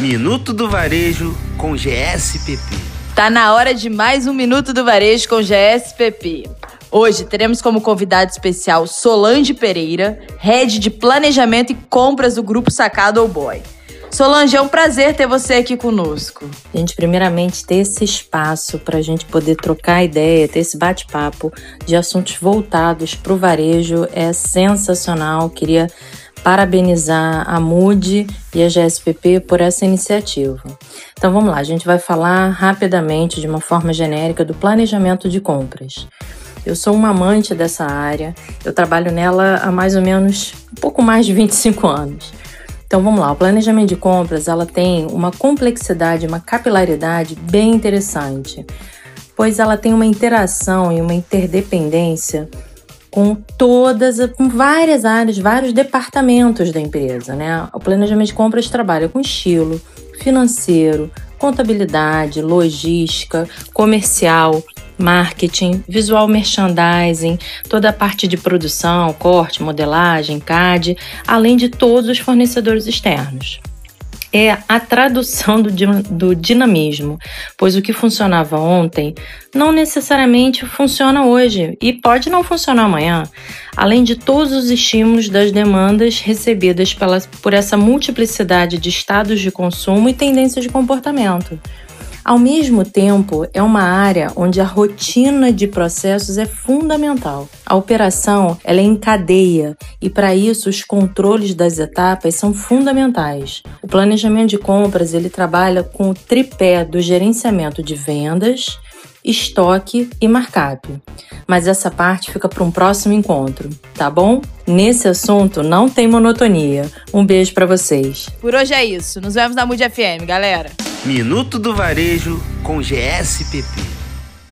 Minuto do Varejo com GSPP. Tá na hora de mais um Minuto do Varejo com GSPP. Hoje teremos como convidado especial Solange Pereira, head de planejamento e compras do Grupo Sacado ou Boy. Solange, é um prazer ter você aqui conosco. Gente, primeiramente, ter esse espaço para a gente poder trocar ideia, ter esse bate-papo de assuntos voltados para o varejo é sensacional. Queria parabenizar a MUD e a GSPP por essa iniciativa. Então vamos lá, a gente vai falar rapidamente, de uma forma genérica, do planejamento de compras. Eu sou uma amante dessa área, eu trabalho nela há mais ou menos um pouco mais de 25 anos. Então vamos lá, o planejamento de compras ela tem uma complexidade, uma capilaridade bem interessante, pois ela tem uma interação e uma interdependência com todas, com várias áreas, vários departamentos da empresa, né? O planejamento de compras trabalha com estilo, financeiro, contabilidade, logística, comercial, marketing, visual merchandising, toda a parte de produção, corte, modelagem, CAD, além de todos os fornecedores externos. É a tradução do, do dinamismo, pois o que funcionava ontem não necessariamente funciona hoje e pode não funcionar amanhã, além de todos os estímulos das demandas recebidas pela, por essa multiplicidade de estados de consumo e tendências de comportamento. Ao mesmo tempo, é uma área onde a rotina de processos é fundamental. A operação ela é em cadeia e, para isso, os controles das etapas são fundamentais. O planejamento de compras ele trabalha com o tripé do gerenciamento de vendas, estoque e markup. Mas essa parte fica para um próximo encontro, tá bom? Nesse assunto não tem monotonia. Um beijo para vocês. Por hoje é isso. Nos vemos na Mood FM, galera. Minuto do Varejo com GSPP.